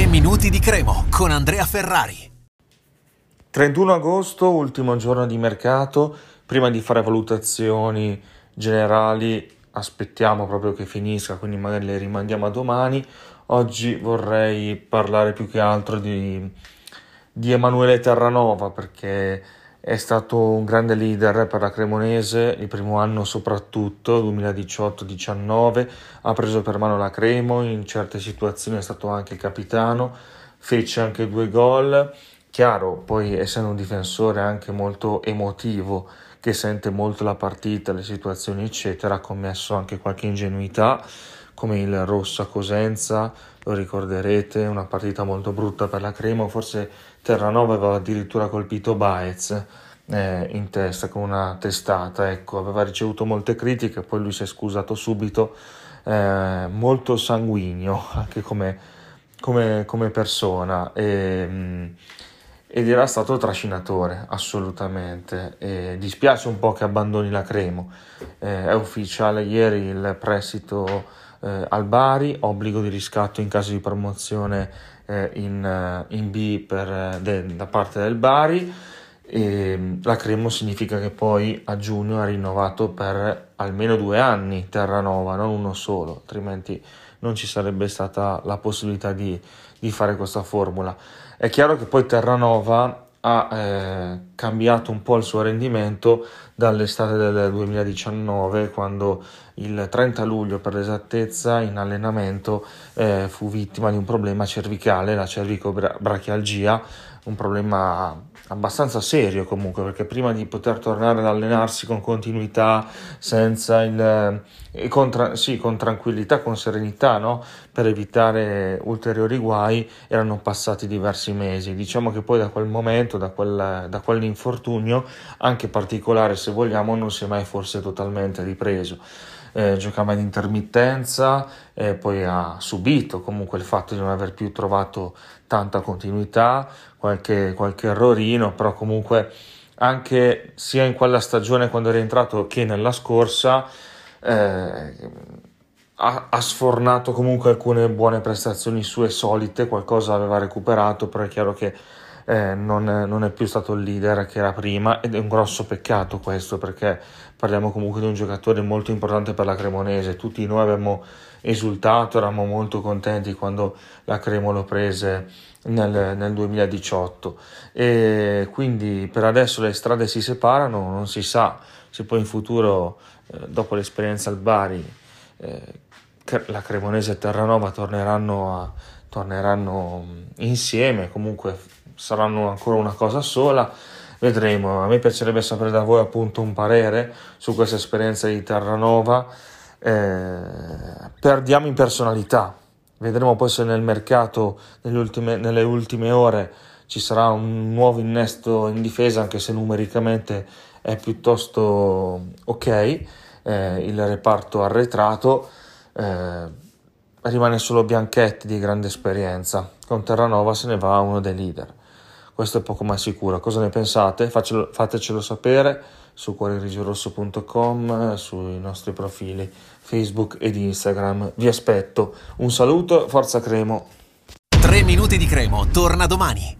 3 minuti di Cremo con Andrea Ferrari. 31 agosto, ultimo giorno di mercato. Prima di fare valutazioni generali, aspettiamo proprio che finisca, quindi magari le rimandiamo a domani. Oggi vorrei parlare più che altro di, di Emanuele Terranova perché è stato un grande leader per la Cremonese, il primo anno soprattutto, 2018-19, ha preso per mano la Cremo, in certe situazioni è stato anche il capitano, fece anche due gol, chiaro, poi essendo un difensore anche molto emotivo, che sente molto la partita, le situazioni eccetera, ha commesso anche qualche ingenuità, come il Rossa Cosenza, lo ricorderete, una partita molto brutta per la Cremo, forse Terranova aveva addirittura colpito Baez eh, in testa con una testata, ecco, aveva ricevuto molte critiche, poi lui si è scusato subito, eh, molto sanguigno anche come, come, come persona. E, mm, ed era stato trascinatore assolutamente. E dispiace un po' che abbandoni la Cremo. Eh, è ufficiale ieri il prestito eh, al Bari obbligo di riscatto in caso di promozione eh, in, eh, in, B per, eh, de, da parte del Bari e mm, la Cremo significa che poi a giugno ha rinnovato per almeno due anni Terranova non uno solo altrimenti non ci sarebbe stata la possibilità di, di fare questa formula. È chiaro che poi Terranova ha eh, cambiato un po' il suo rendimento dall'estate del 2019 quando il 30 luglio per l'esattezza in allenamento eh, fu vittima di un problema cervicale, la cervicobrachialgia, un problema abbastanza serio comunque perché prima di poter tornare ad allenarsi con continuità senza il e con, tra, sì, con tranquillità con serenità no? per evitare ulteriori guai erano passati diversi mesi diciamo che poi da quel momento da, quel, da quell'infortunio anche particolare se vogliamo non si è mai forse totalmente ripreso. Eh, giocava in intermittenza, eh, poi ha subito comunque il fatto di non aver più trovato tanta continuità, qualche, qualche errorino, però comunque anche sia in quella stagione quando è rientrato che nella scorsa eh, ha, ha, sfornato comunque alcune buone prestazioni sue solite, qualcosa aveva recuperato, però è chiaro che eh, non, non, è più stato il leader che era prima ed è un grosso peccato questo perché parliamo comunque di un giocatore molto importante per la Cremonese, tutti noi abbiamo esultato, eravamo molto contenti quando la Cremo lo prese nel, nel 2018 e quindi per adesso le strade si separano, non si sa se poi in futuro eh, dopo l'esperienza al Bari eh, la Cremonese e Terranova torneranno, a, torneranno insieme, comunque saranno ancora una cosa sola. Vedremo, a me piacerebbe sapere da voi appunto un parere su questa esperienza di Terranova. Eh, perdiamo in personalità, vedremo poi se nel mercato nelle ultime, nelle ultime ore ci sarà un nuovo innesto in difesa anche se numericamente è piuttosto ok eh, il reparto arretrato. Eh, rimane solo Bianchetti di grande esperienza. Con Terranova se ne va uno dei leader questo è poco ma sicuro. Cosa ne pensate? Fatecelo, fatecelo sapere su cuorerigiorosso.com, sui nostri profili Facebook ed Instagram. Vi aspetto. Un saluto, forza Cremo. 3 minuti di Cremo, torna domani.